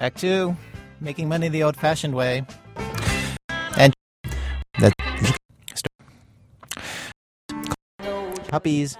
Act two, making money the old-fashioned way. And that puppies.